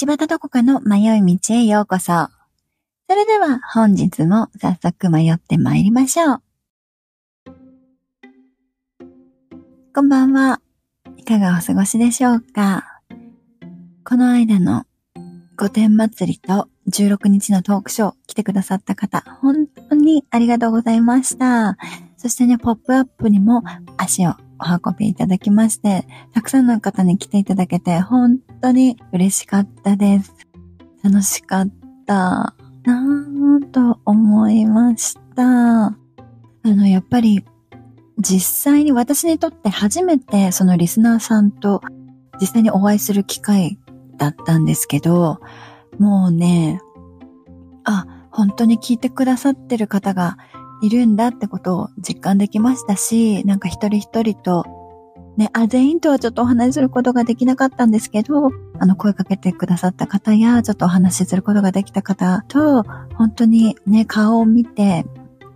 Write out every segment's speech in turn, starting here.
道端どこかの迷い道へようこそ。それでは本日も早速迷って参りましょう。こんばんは。いかがお過ごしでしょうかこの間の御殿祭りと16日のトークショー来てくださった方、本当にありがとうございました。そしてね、ポップアップにも足をお運びいただきまして、たくさんの方に来ていただけて、本当に嬉しかったです。楽しかったなぁと思いました。あの、やっぱり、実際に私にとって初めてそのリスナーさんと実際にお会いする機会だったんですけど、もうね、あ、本当に聞いてくださってる方がいるんだってことを実感できましたし、なんか一人一人と、ね、あ、全員とはちょっとお話しすることができなかったんですけど、あの、声かけてくださった方や、ちょっとお話しすることができた方と、本当にね、顔を見て、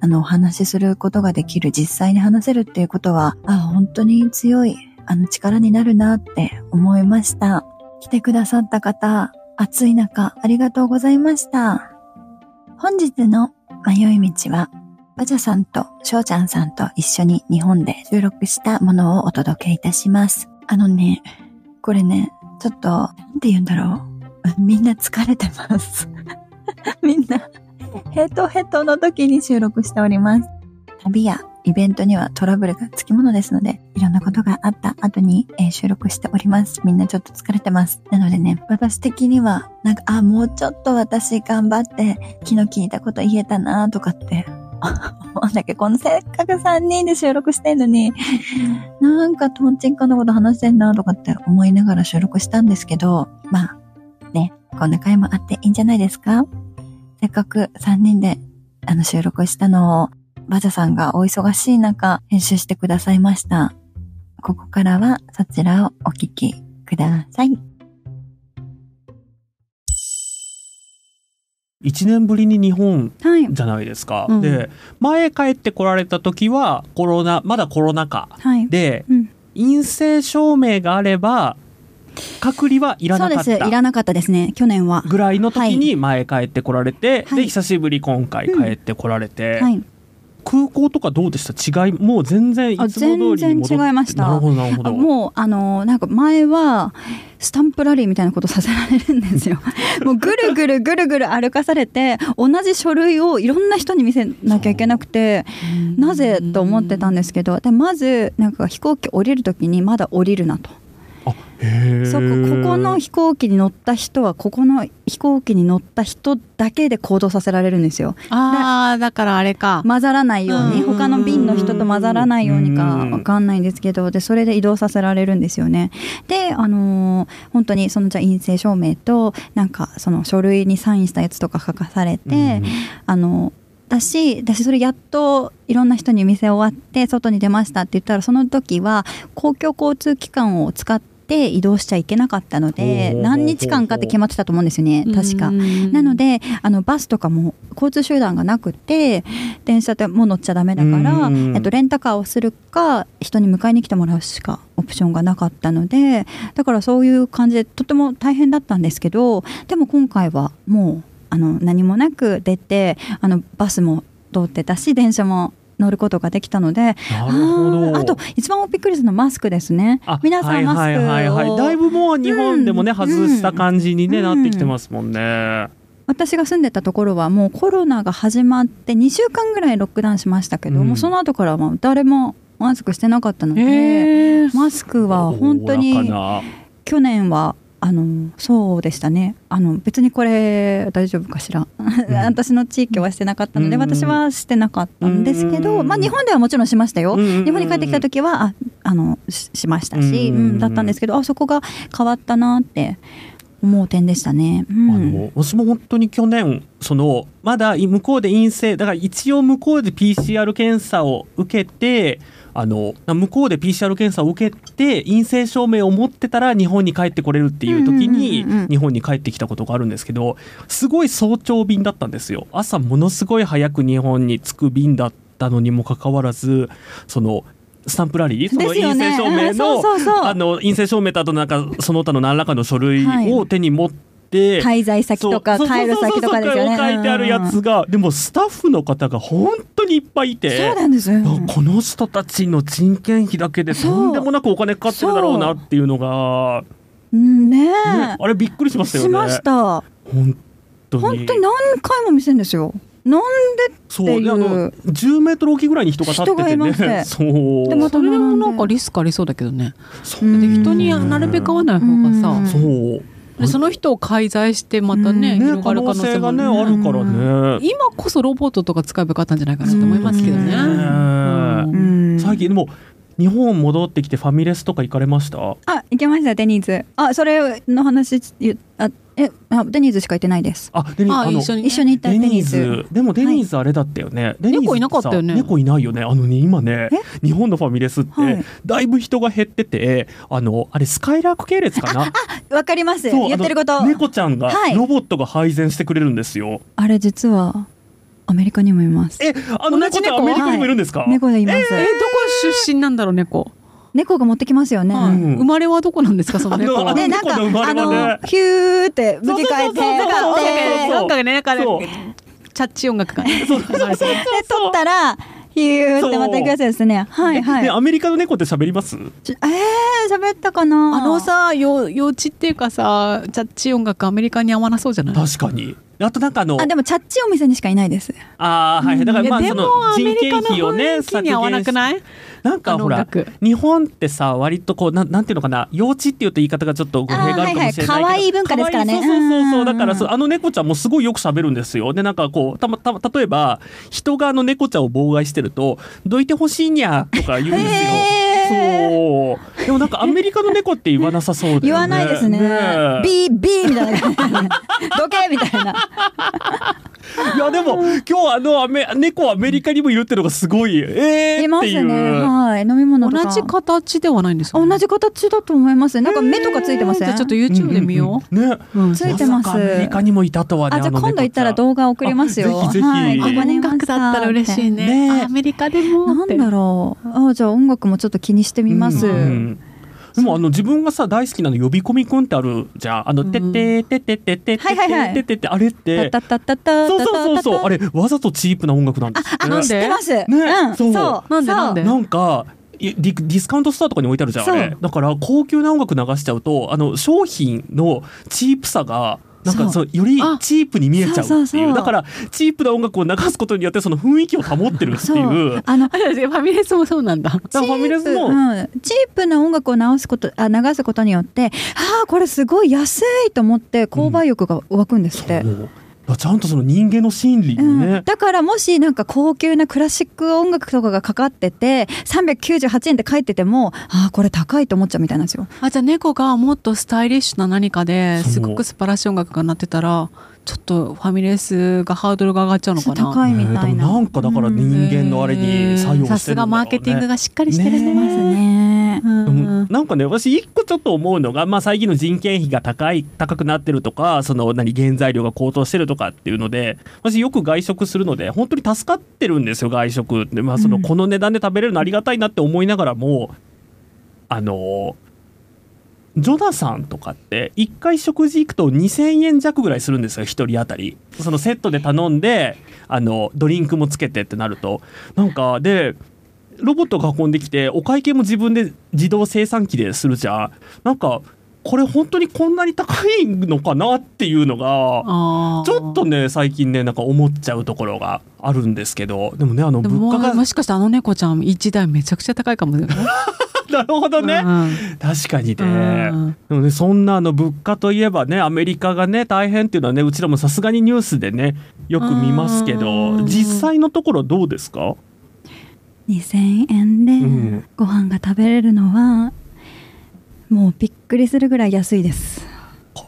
あの、お話しすることができる、実際に話せるっていうことは、あ、本当に強い、あの、力になるなって思いました。来てくださった方、暑い中、ありがとうございました。本日の迷い道は、バジャさんとショウちゃんさんと一緒に日本で収録したものをお届けいたします。あのね、これね、ちょっと、なんて言うんだろう？みんな疲れてます。みんな、ヘトヘトの時に収録しております。旅やイベントにはトラブルがつきものですので、いろんなことがあった後に、えー収録しております。みんなちょっと疲れてます。なのでね、私的には、なんか、あ、もうちょっと私頑張って、気の利いたこと言えたなとかって、思うんだけど、このせっかく3人で収録してんのに、なんかトンチンカンなこと話してんなとかって思いながら収録したんですけど、まあ、ね、こんな回もあっていいんじゃないですか？せっかく3人であの収録したのを、バジャさんがお忙しい中、編集してくださいました。ここからはそちらをお聞きください。1年ぶりに日本はい。じゃないですか。うんで前帰ってこられた時はコロナまだコロナ禍はい。でうん陰性証明があれば隔離はいらそうです。なかったいらなかったですね。去年は。ぐらいの時に前帰ってこられて、はいで久しぶり今回帰ってこられて、はい。空港とかどうでした？違いもう全然いあつも通りに戻っ全然違いましたなるほどなるほあど。もうあのなんか前はスタンプラリーみたいなことさせられるんですよ。もうぐるぐるぐるぐる歩かされて同じ書類をいろんな人に見せなきゃいけなくてなぜと思ってたんですけどでまずなんか飛行機降りる時にまだ降りるなと。あへーそこここの飛行機に乗った人はここの飛行機に乗った人だけで行動させられるんですよ。ああだからあれか。混ざらないようにうん他の便の人と混ざらないようにかわかんないんですけどでそれで移動させられるんですよね。であのー本当にそのじゃあ陰性証明となんかその書類にサインしたやつとか書かされて、あのだし私それやっといろんな人に見せ終わって外に出ましたって言ったらその時は公共交通機関を使って移動しちゃいけなかったので何日間かって決まってたと思うんですよね確か。うんなのであのバスとかも交通手段がなくて電車でも乗っちゃダメだから、うん。えっと、レンタカーをするか人に迎えに来てもらうしかオプションがなかったのでだからそういう感じでとても大変だったんですけどでも今回はもうあの何もなく出てあのバスも通ってたし電車も乗ることができたのでなるほどあーあと一番びっくりするのはマスクですねあ皆さんマスクを、はいはいはいはい、だいぶもう日本でもね、うん外した感じに、ねうんなってきてますもんね。私が住んでたところはもうコロナが始まって2週間ぐらいロックダウンしましたけど、うんもうその後からはもう誰もマスクしてなかったので。マスクは本当に去年はあのそうでしたね。あの別にこれ大丈夫かしら、私の地域はしてなかったので、うん私はしてなかったんですけど、うんまあ、日本ではもちろんしましたよ、うん日本に帰ってきた時はああのししましたし、うん。うんだったんですけどあそこが変わったなって思う点でしたね。うん。あの私も本当に去年そのまだ向こうで陰性だから一応向こうで PCR 検査を受けてあの向こうで PCR 検査を受けて陰性証明を持ってたら日本に帰ってこれるっていう時に日本に帰ってきたことがあるんですけどすごい早朝便だったんですよ。朝ものすごい早く日本に着く便だったのにもかかわらずそのスタンプラリー？その陰性証明の あの陰性証明とあとなんかその他の何らかの書類はいを手に持ってて滞在先とか帰る先とかですよね。書いてあるやつが、でもスタッフの方が本当にいっぱいいてそうなんですよ。この人たちの人件費だけでとんでもなくお金かかってるだろうなっていうのが、うんねねあれびっくりしましたよね。しました。本当に本当に何回も見せるんですよ。なんそうっていう。であの10メートルおきぐらいに人が立ってて人がいねます そう。でまたそれでもなんかリスクありそうだけどね。そう。うんで人になるべく会わない方がさ、うん。そう。でその人を介在してまたね、うん。ね広がる可能性もがねあるからね。今こそロボットとか使えばよかったんじゃないかなと思いますけどね。うん。最近でも日本戻ってきてファミレスとか行かれました？あ行けましたデニーズ。あそれの話ゆあえあデニーズしか行ってないです。あデニああの一緒にね、一緒に行った。デニーデニーズ。ズでもデニーズあれだったよね、デニーズってさ猫いなかったよね。猫いないよね。あのね今ね日本のファミレスって、はい。だいぶ人が減っててあのあれスカイラーク系列かな？わかります。そう言ってること。猫ちゃんがはい。ロボットが配膳してくれるんですよ、あれ実はアメリカにもいます。えあの同じ猫猫ちゃんアメリカにもいるんですか、猫でいます。えーどこ出身なんだろう猫、猫が持ってきますよね。生まれはどこなんですかその猫は？あのでなんかあのヒューって向き変えてなんかねなんかねチャッチ音楽がねで撮ったらヒューってまた行くやつですね。はいはい。ねアメリカの猫って喋ります？ちょえー、喋ったかな？あのさよ幼稚っていうかさチャッチ音楽アメリカに合わなそうじゃない？確かに。あとなんかあのあでもチャッチお店にしかいないです。あーはいだからまあそのもアメ人件リカの費をね雰囲気に合わなくない？なんかほら日本ってさ割とこうなんなんていうのかな幼稚っていうと言い方がちょっと語弊があるかもしれないけどはいはい可愛い文化ですからね。そうそうそうだからそうあの猫ちゃんもすごいよく喋るんですよ。でなんかこうたまたま例えば人があの猫ちゃんを妨害してるとどいてほしいにゃとか言うんですよ。へそう。でもなんかアメリカの猫って言わなさそうだよね。言わないですね。え。ビービーみたいな。どけみたいな。いやでも今日あのアメ猫アメリカにもいるっていうのがすごい。えー、いまっていう、すね。はい。飲み物同とか。じ形ではないんですか、同じ形だと思います。なんか目とかついてません？じゃあちょっと YouTube で見ようんうんうん。ねう、うん。ついてます。さか。アメリカにもいたとはねあじゃ今度行ったら動画送りますよ。あぜひぜひ。はい、ここにい音楽だったら嬉しいね。アメリカでもなんだろう。あじゃあ音楽もちょっと気にしてみます。でもあの自分がさ大好きなの呼び込みくんってあるじゃんあのうんてっててってってってっててってってあれってたたたたたそうそうそうそうあれ。れわざとチープな音楽なんですあ、なんで知ってます。ねうん、そうなんでなんでなんかいディディスカウントストアとかに置いてあるじゃんあれだから高級な音楽流しちゃうとあの商品のチープさがなんかそそうよりあチープに見えちゃうっていう。だからチープな音楽を流すことによってその雰囲気を保ってるってそいう。う。あのあファミレスもそうなんだ。ファミレスも、うん、チープな音楽を直すことあ流すことによってああこれすごい安いと思って購買欲が湧くんですって、そう。だちゃんとその人間の心理にうんね、だからもしなんか高級なクラシック音楽とかがかかってて398円って書いててもああこれ高いと思っちゃうみたいなんですよ。あじゃあ猫がもっとスタイリッシュな何かですごく素晴らしい音楽が鳴ってたらちょっとファミレスがハードルが上がっちゃうのかな？高いみたいな。ねでもなんかだから人間のあれに作用してるんだろうね。さすがマーケティングがしっかりしてるねねますね。うん。なんかね私一個ちょっと思うのが、まあ、最近の人件費が高い高くなってるとかその何原材料が高騰してるとかっていうので私よく外食するので本当に助かってるんですよ外食って、まあ、そのうん。この値段で食べれるのありがたいなって思いながらもあのジョナさんとかって1回食事行くと2,000円弱ぐらいするんですよ1人当たり。そのセットで頼んであのドリンクもつけてってなると。なんかでロボットが運んできてお会計も自分で自動生産機でするじゃん。なんかこれ本当にこんなに高いのかなっていうのがちょっとね最近ねなんか思っちゃうところがあるんですけどでもねあの物価がももしかしてあの猫ちゃん1台めちゃくちゃ高いかもね。なるほどね、うん。確かにね、うん。でもねそんなあの物価といえばねアメリカがね大変っていうのはねうちらもさすがにニュースでねよく見ますけうどん。実際のところどうですか、2000円でうん。ご飯が食べれるのはもうびっくりするぐらい安いです。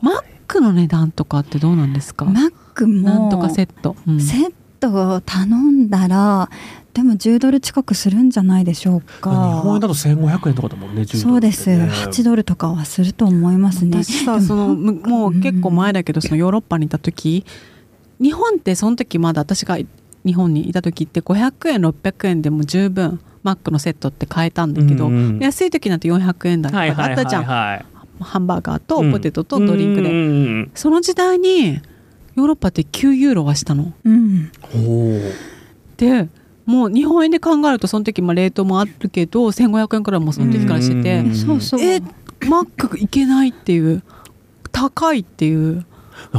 マックの値段とかってどうなんですか？マックもなんとかセット。うんセットを頼んだらでも10ドル近くするんじゃないでしょう日本円だか。と1500円とかだもんね10そうです。ドルってね8ドルとかはすると思いますね。私さそのむもう結構前だけどそのヨーロッパにいた時日本ってその時まだ私が日本にいた時って500円600円でも十分マックのセットって買えたんだけど、うんうん安い時なんて400円台とかはいはいはいあったじゃん、はい。ハンバーガーとポテトとドリンクで、でその時代にヨーロッパって9ユーロはしたの。うん。でもう日本円で考えるとその時まあレートもあるけど1500円くらいもうその時からしてて、うんそうそう。えマックいけないっていう。高いっていう、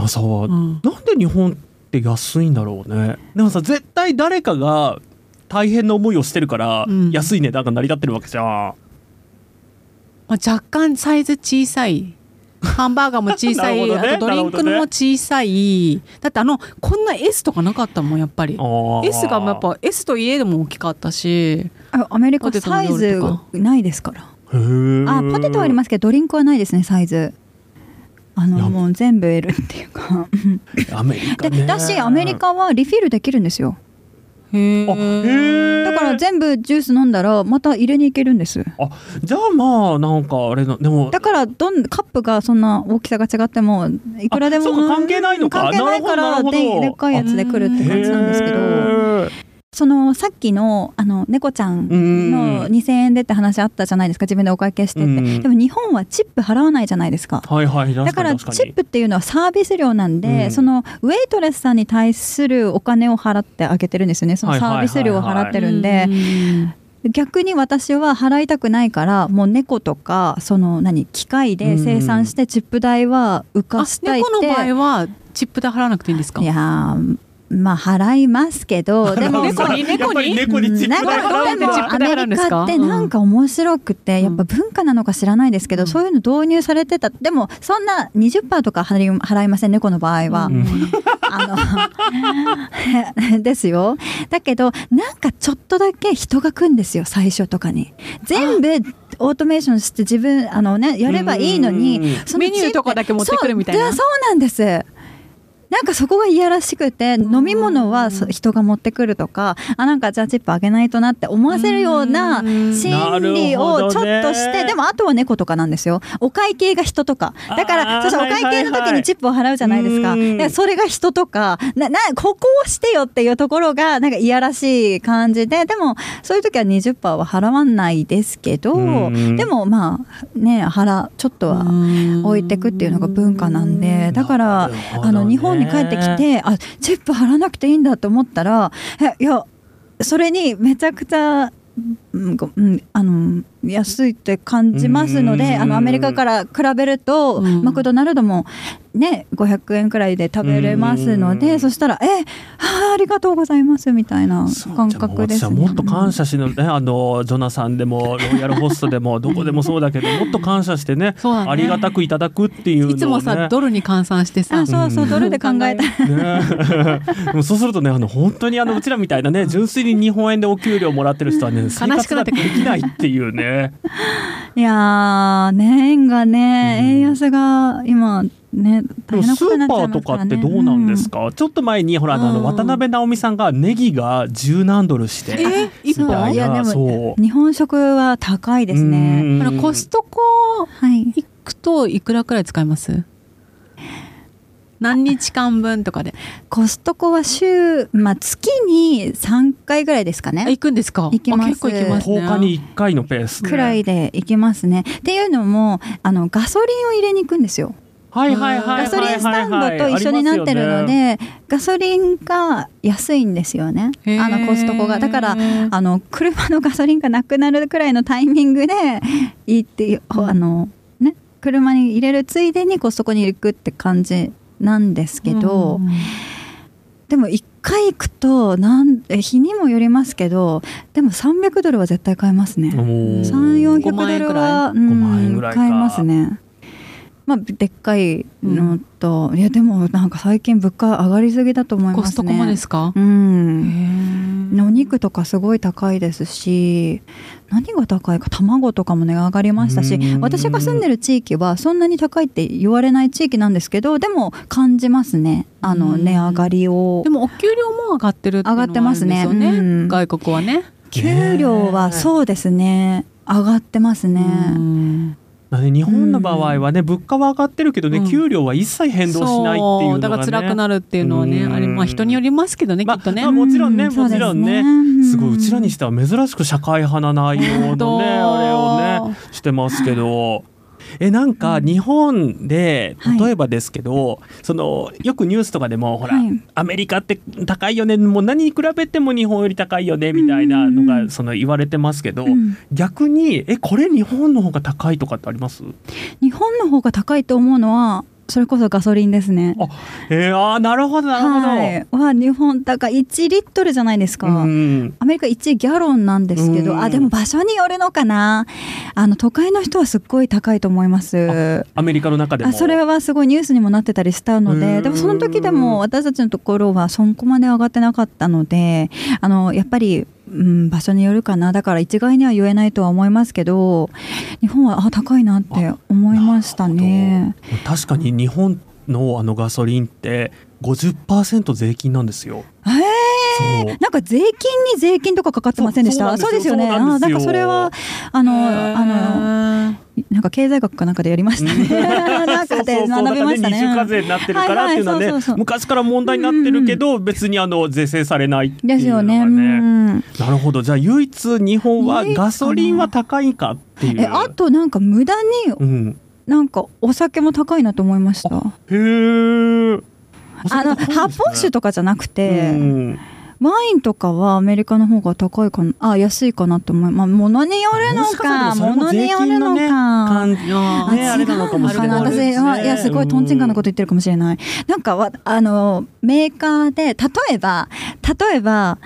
さ、うん。なんで日本って安いんだろうね。でもさ絶対誰かが大変な思いをしてるから、うん。安い値段が成り立ってるわけじゃん。まあ、若干サイズ小さい。ハンバーガーも小さい、ね。あとドリンクのも小さい、だってあのこんな S とかなかったもんやっぱり。S がやっぱ S といえども大きかったし。あアメリカサイズないですから。あポテトはありますけどドリンクはないですねサイズ。あのもう全部 L っていうか。アメリカね。でだしアメリカはリフィルできるんですよへあへー。だから全部ジュース飲んだらまた入れに行けるんです。あじゃあまあなんかあれなでもだからどんカップがそんな大きさが違ってもいくらでも関係ないのか。関係ないからででっかいやつで来るって感じなんですけどそのさっきのあの猫ちゃんのうん2000円でって話あったじゃないですか自分でお会計してって、うんでも日本はチップ払わないじゃないですか。はいはいだからチ確かに確かに。ップっていうのはサービス料なんで、うん。そのウェイトレスさんに対するお金を払ってあげてるんですよね。そのサービス料を払ってるんで、逆に私は払いたくないからもう猫とかその何機械で生産してチップ代は浮あかしたいって、猫の場合はチップで払わなくていいんですか？いやーまあ払いますけど でも猫にやっぱり猫にチップ代払アメリカってなんか面白くて、うん。やっぱ文化なのか知らないですけど、うん。そういうの導入されてたでもそんな20%とか払いません猫の場合は、うん。あの ですよ。だけどなんかちょっとだけ人が来んですよ最初とかに。全部オートメーションして自分あのねやればいいのにメニューとかだけ持ってくるみたいな？そうなんですなんかそこがいやらしくて飲み物はそ人が持ってくるとかあなんかじゃあチップあげないとなって思わせるようなうん。心理をちょっとしてでもあとは猫とかなんですよ。お会計が人とか。だからそしたらお会計の時にチップを払うじゃないですか。うん。でそれが人とかななここをしてよっていうところがなんかいやらしい感じででもそういう時は20%は払わないですけどうん。でもまあね払ちょっとは置いてくっていうのが文化なんでだからあの日本に帰ってきてあチップ払わなくていいんだと思ったらえいやそれにめちゃくちゃ、うんごうん、あの安いって感じますのでうんあのアメリカから比べるとうん。マクドナルドもね500円くらいで食べれますのうん。でそしたら「えあーありがとうございます」みたいな感覚ですね。じゃあもっと感謝しのねあのジョナサンでも ロイヤルホストでもどこでもそうだけどもっと感謝してね ね。ありがたくいただくっていうね、いつもさドルに換算してさ。あそうそうドルで考えた。そうするとねあの本当にあのうちらみたいなね純粋に日本円でお給料もらってる人はね生活ができないっていうね。いやーね円がね、うん。円安が今ねで大変スことになっちゃいーパーとかってどうなんですか、ちょっと前にほらあのうん渡辺直美さんがネギが十何ドルしてみたいな。いやでもそう。日本食は高いですね。コストコはい。行くといくらくらい使います？何日間分とかで。コストコは週、まあ、月に3回ぐらいですかあね行くんですか？行きます。あ結構行きますね。10日に1回のペースくらいで行きますね。っていうのもあのガソリンを入れに行くんですよ。はいはいはいはいはいガソリンスタンドと一緒になってるので、ガソリンが安いんですよね。あのコストコが。だからあの車のガソリンがなくなるくらいのタイミングで行って、あのね車に入れるついでにコストコに行くって感じなんですけど、うんでも1回行くとなんえ日にもよりますけどでも300ドルは絶対買えますね。3400 5万円くらいドルは、5万円ぐらいか買えますね。まあ、でっかいのと、いやでもなんか最近物価上がりすぎだと思いますね。コストコもですか？うへん。ーお肉とかすごい高いですし何が高いか卵とかも値上がりましたしうん私が住んでる地域はそんなに高いって言われない地域なんですけどでも感じますね。あのうん。値上がりを。でもお給料も上がってるってますね。あるんですようん。外国はね。給料はそうですね。上がってますね。うんだね日本の場合はね物価は上がってるけどね、うん。給料は一切変動しないっていうのが、ね、だから辛くなるっていうのはねうん。あれまあ人によりますけどねきまあっとね、まあもちろんねうもちろんね。すごいうちらにしては珍しく社会派な内容のねあれをねしてますけどえなんか日本ではい。例えばですけど、そのよくニュースとかでもほら、はい。アメリカって高いよねもう何に比べても日本より高いよねみたいなのうんうんうん。がその言われてますけど、うん。逆にえこれ日本の方が高いとかってあります？日本の方が高いと思うのはそれこそガソリンですね。あえー、あーなるほどなるほど。はい、は日本高い1リットルじゃないですか。うんアメリカ1ギャロンなんですけど、うんあでも場所によるのかなあの都会の人はすっごい高いと思います。アメリカの中でもあそれはすごいニュースにもなってたりしたのうんででもその時でも私たちのところはそこまで上がってなかったのであのやっぱり、うん、場所によるかなだから一概には言えないとは思いますけど日本はあ高いなって思いましたね。確かに日本のあのガソリンって50%税金なんですよ。えなんか税金に税金とかかかってませんでした？そうですよ。ね。なんかそれはあのあのなんか経済学かなんかでやりましたね。なんかで学びましたね。二重課税になってるからっていうのはね昔から問題になってるけど、別にあの税制されないっていうのがですよね。なるほど。じゃあ唯一日本はガソリンは高いかっていう。えあとなんか無駄にうん、なんかお酒も高いなと思いました。へえ。あの発泡酒とかじゃなくて、うんワインとかはアメリカの方が高いかな？あ安いかなと思いまあ物によるのか。も物によるのか。感じあねあれなのかもしれない。私はいやすごいとんちんかんなこと言ってるかもしれない。なんかわあのメーカーで例えば例えば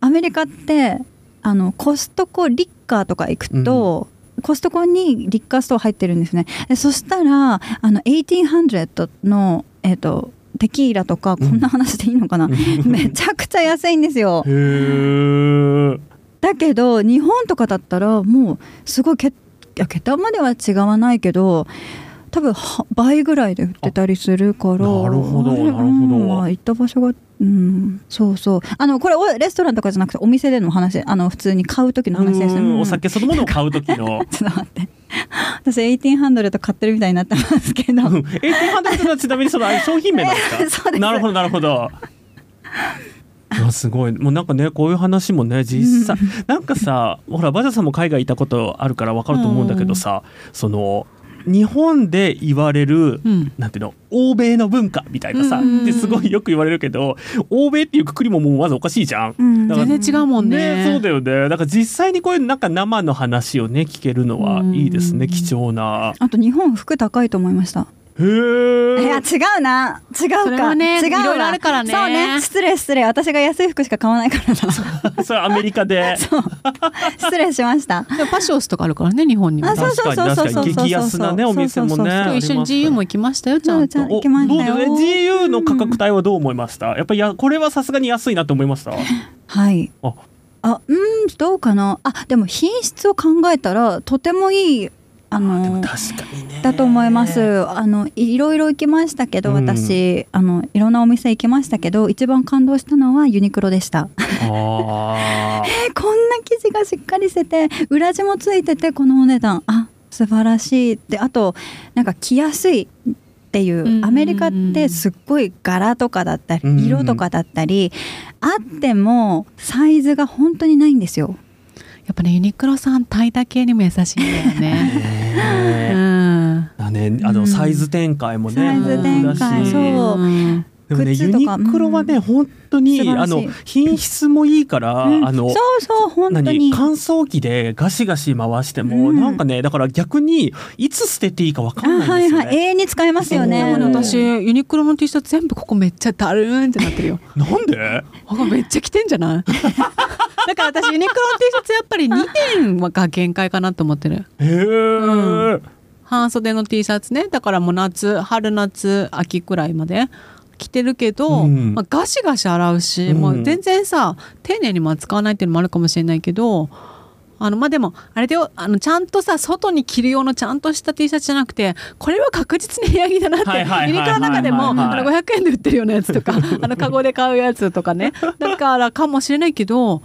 アメリカってあのコストコリッカーとか行くと、コストコにリッカーストア入ってるんですね。でそしたらあの1800のえっ、とテキーラとかこんな話でいいのかな、めちゃくちゃ安いんですよ。だけど日本とかだったらもうすごいけいや桁までは違わないけど多分は倍ぐらいで売ってたりするからなるほどなるほど。うんまあ行った場所がうんそうそう。あのこれおレストランとかじゃなくてお店での話あの普通に買う時の話ですね、うんうんお酒そのものを買う時の。ちょっと待って 私1800と買ってるみたいになってますけど。うん。え、ハンドルってのはちなみにその商品名なんですか？なるほどなるほど。あすごい。もうなんかねこういう話もね実際なんかさほらバジャさんも海外いたことあるから分かると思うんだけどさ、その日本で言われる、うん。なんていうの欧米の文化みたいなさ、うんってすごいよく言われるけど欧米っていうくくりももうまずおかしいじゃん。うん。全然違うもんね。そうだよね。だから実際にこういうなんか生の話をね聞けるのはいいですね、うん貴重な。あと日本服高いと思いましたへいえ。や違うな。違うか。それはね違うわ。いろいろあるからね。そうね。失礼失礼。私が安い服しか買わないからな。それアメリカで。そう。失礼しました。でもパシオスとかあるからね日本にも。あそうそうそうそうそうそう確かに確かに。激安なねお店もね。そうそうそうそう。一緒に GU も行きましたよちゃんと。そう行きましたよ。おどう？で GU の価格帯はどう思いました？やっぱりやこれはさすがに安いなと思いました？はい。あ。あうんどうかな？あでも品質を考えたらとてもいいあの確かにね。だと思います。あのいろいろ行きましたけどうん。私、あのいろんなお店行きましたけど一番感動したのはユニクロでした。あー。えこんな生地がしっかりしてて裏地もついててこのお値段。あ素晴らしいであとなんか着やすいっていう。アメリカってすっごい柄とかだったり色とかだったりあってもサイズが本当にないんですよ。やっぱねユニクロさんタイタ系にも優しいんだよね。ねうん。だねあのサイズ展開もね、サイズ展開そう。うんでもねユニクロはね本当にあの品質もいいから、うん。あのそうそう本当何に乾燥機でガシガシ回しても、うん。なんかねだから逆にいつ捨てていいかわかあんなはいいんですよね。はい永遠に使えますよね。私ユニクロの T シャツ全部ここめっちゃダルーンってなってるよ。なんで？ここめっちゃ着てんじゃない？だから私ユニクロの T シャツやっぱり2点が限界かなと思ってる。へえ、半袖の T シャツね。だからもう夏春夏秋くらいまで着てるけど、うん。まあ、ガシガシ洗うし、うん。もう全然さ丁寧にも扱わないっていうのもあるかもしれないけどあのまあでもあれであのちゃんとさ外に着る用のちゃんとした T シャツじゃなくてこれは確実に部屋着だなってユニクロの中でもあはいの500円で売ってるようなやつとか あのカゴで買うやつとかねだからかもしれないけど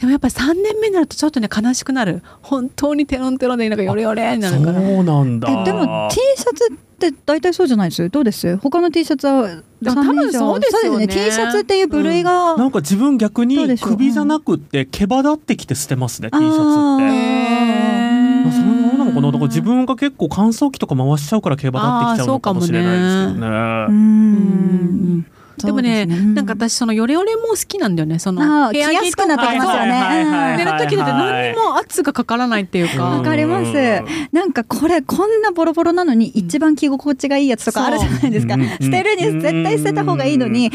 でもやっぱり3年目になるとちょっとね悲しくなる。本当にテロンテロンでなんかヨレヨレになるから。そうなんだ。えでも T シャツって大体そうじゃないです？どうです？他の T シャツはでも多分そうですよね。そう T シャツっていう部類が、なんか自分逆に首じゃなくって毛羽立ってきて捨てますね T シャツあって。ー。あそのままなののかな。だから自分が結構乾燥機とか回しちゃうから毛羽立ってきちゃうのかもしれないですけどね。ううん。んでもねなんか私そのヨレヨレも好きなんだよね。その着やすくなってきますよね。寝る時だって何にも圧がかからないっていうか。わかります。なんかこれこんなボロボロなのに一番着心地がいいやつとかあるじゃないですか。捨てるに絶対捨てた方がいいのに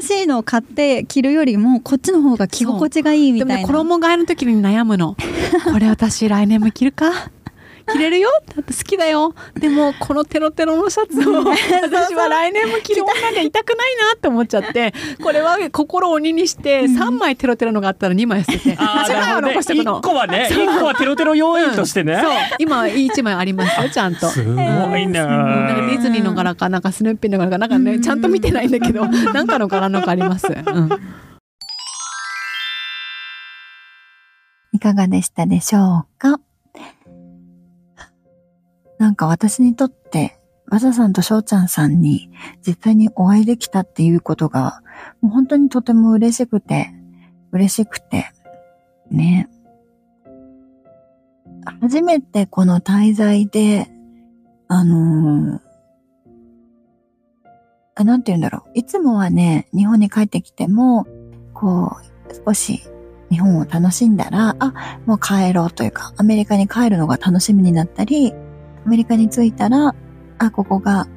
新しいのを買って着るよりもこっちの方が着心地がいいみたいな。衣替えの時に悩むの。これ私来年も着るか？着れるよ。だって好きだよ。でもこのテロテロのシャツを。私は来年も着る女でいたくないなって思っちゃって。これは心を鬼にして3枚テロテロのがあったら2枚捨てて。あー 1枚は残しておくの。一個はね、一個はテロテロ要因としてね。そう。今1枚ありますよちゃんと。すごいね。うん。なんかディズニーの柄かなんかスヌーピーの柄かなんかねちゃんと見てないんだけど なんかの柄のがあります。うん。いかがでしたでしょうか？なんか私にとって、わざさんとしょうちゃんさんに実際にお会いできたっていうことが、もう本当にとても嬉しくて、嬉しくて、ね。初めてこの滞在で、あのーあ、なんて言うんだろう。いつもはね、日本に帰ってきても、こう、少し日本を楽しんだら、あ、もう帰ろうというか、アメリカに帰るのが楽しみになったり、アメリカに着いたら、あ、ここが、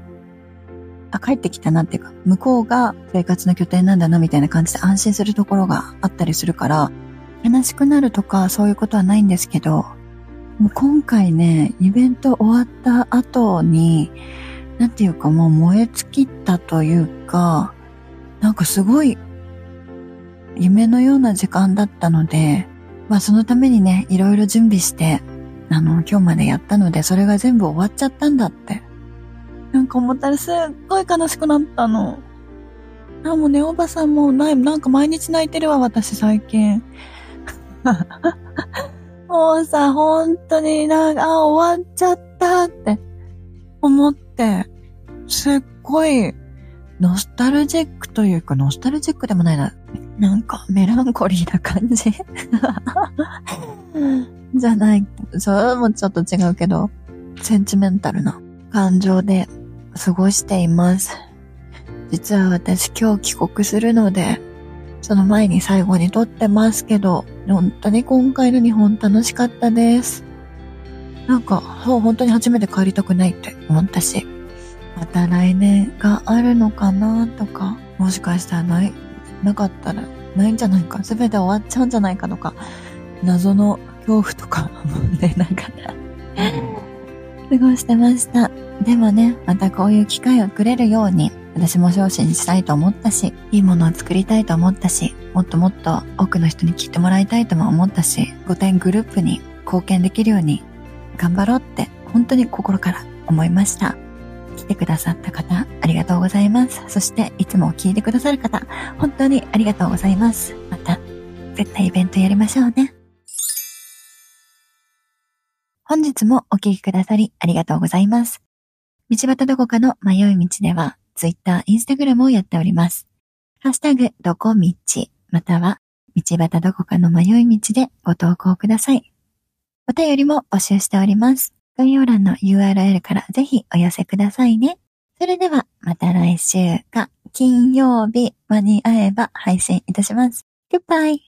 あ、帰ってきたなっていうか、向こうが生活の拠点なんだなみたいな感じで安心するところがあったりするから、悲しくなるとかそういうことはないんですけど、もう今回ね、イベント終わった後に、なんていうかもう燃え尽きたというか、なんかすごい夢のような時間だったので、まあそのためにね、いろいろ準備して、あの、今日までやったので、それが全部終わっちゃったんだって。なんか思ったらすっごい悲しくなったの。あ、もうね、おばさんもない、なんか毎日泣いてるわ、私最近。もうさ、本当になんか、あ、終わっちゃったって思って、すっごい、ノスタルジックというか、ノスタルジックでもないな。なんか、メランコリーな感じ じゃない。それもちょっと違うけど、センチメンタルな感情で過ごしています。実は私今日帰国するので、その前に最後に撮ってますけど、本当に今回の日本楽しかったです。なんか、そう、本当に初めて帰りたくないって思ったし、また来年があるのかなとか、もしかしたらない、なかったらないんじゃないか、すべて終わっちゃうんじゃないかとか、謎の恐怖とか思ってながら、過ごしてました。でもね、またこういう機会をくれるように、私も昇進したいと思ったし、いいものを作りたいと思ったし、もっともっと多くの人に聞いてもらいたいとも思ったし、5点グループに貢献できるように頑張ろうって本当に心から思いました。来てくださった方、ありがとうございます。そして、いつも聞いてくださる方、本当にありがとうございます。また、絶対イベントやりましょうね。本日もお聞きくださりありがとうございます。道端どこかの迷い道では、Twitter、Instagram をやっております。ハッシュタグ、どこ道、または、道端どこかの迷い道でご投稿ください。お便りも募集しております。概要欄の URL からぜひお寄せくださいね。それでは、また来週か、金曜日間に合えば配信いたします。Goodbye!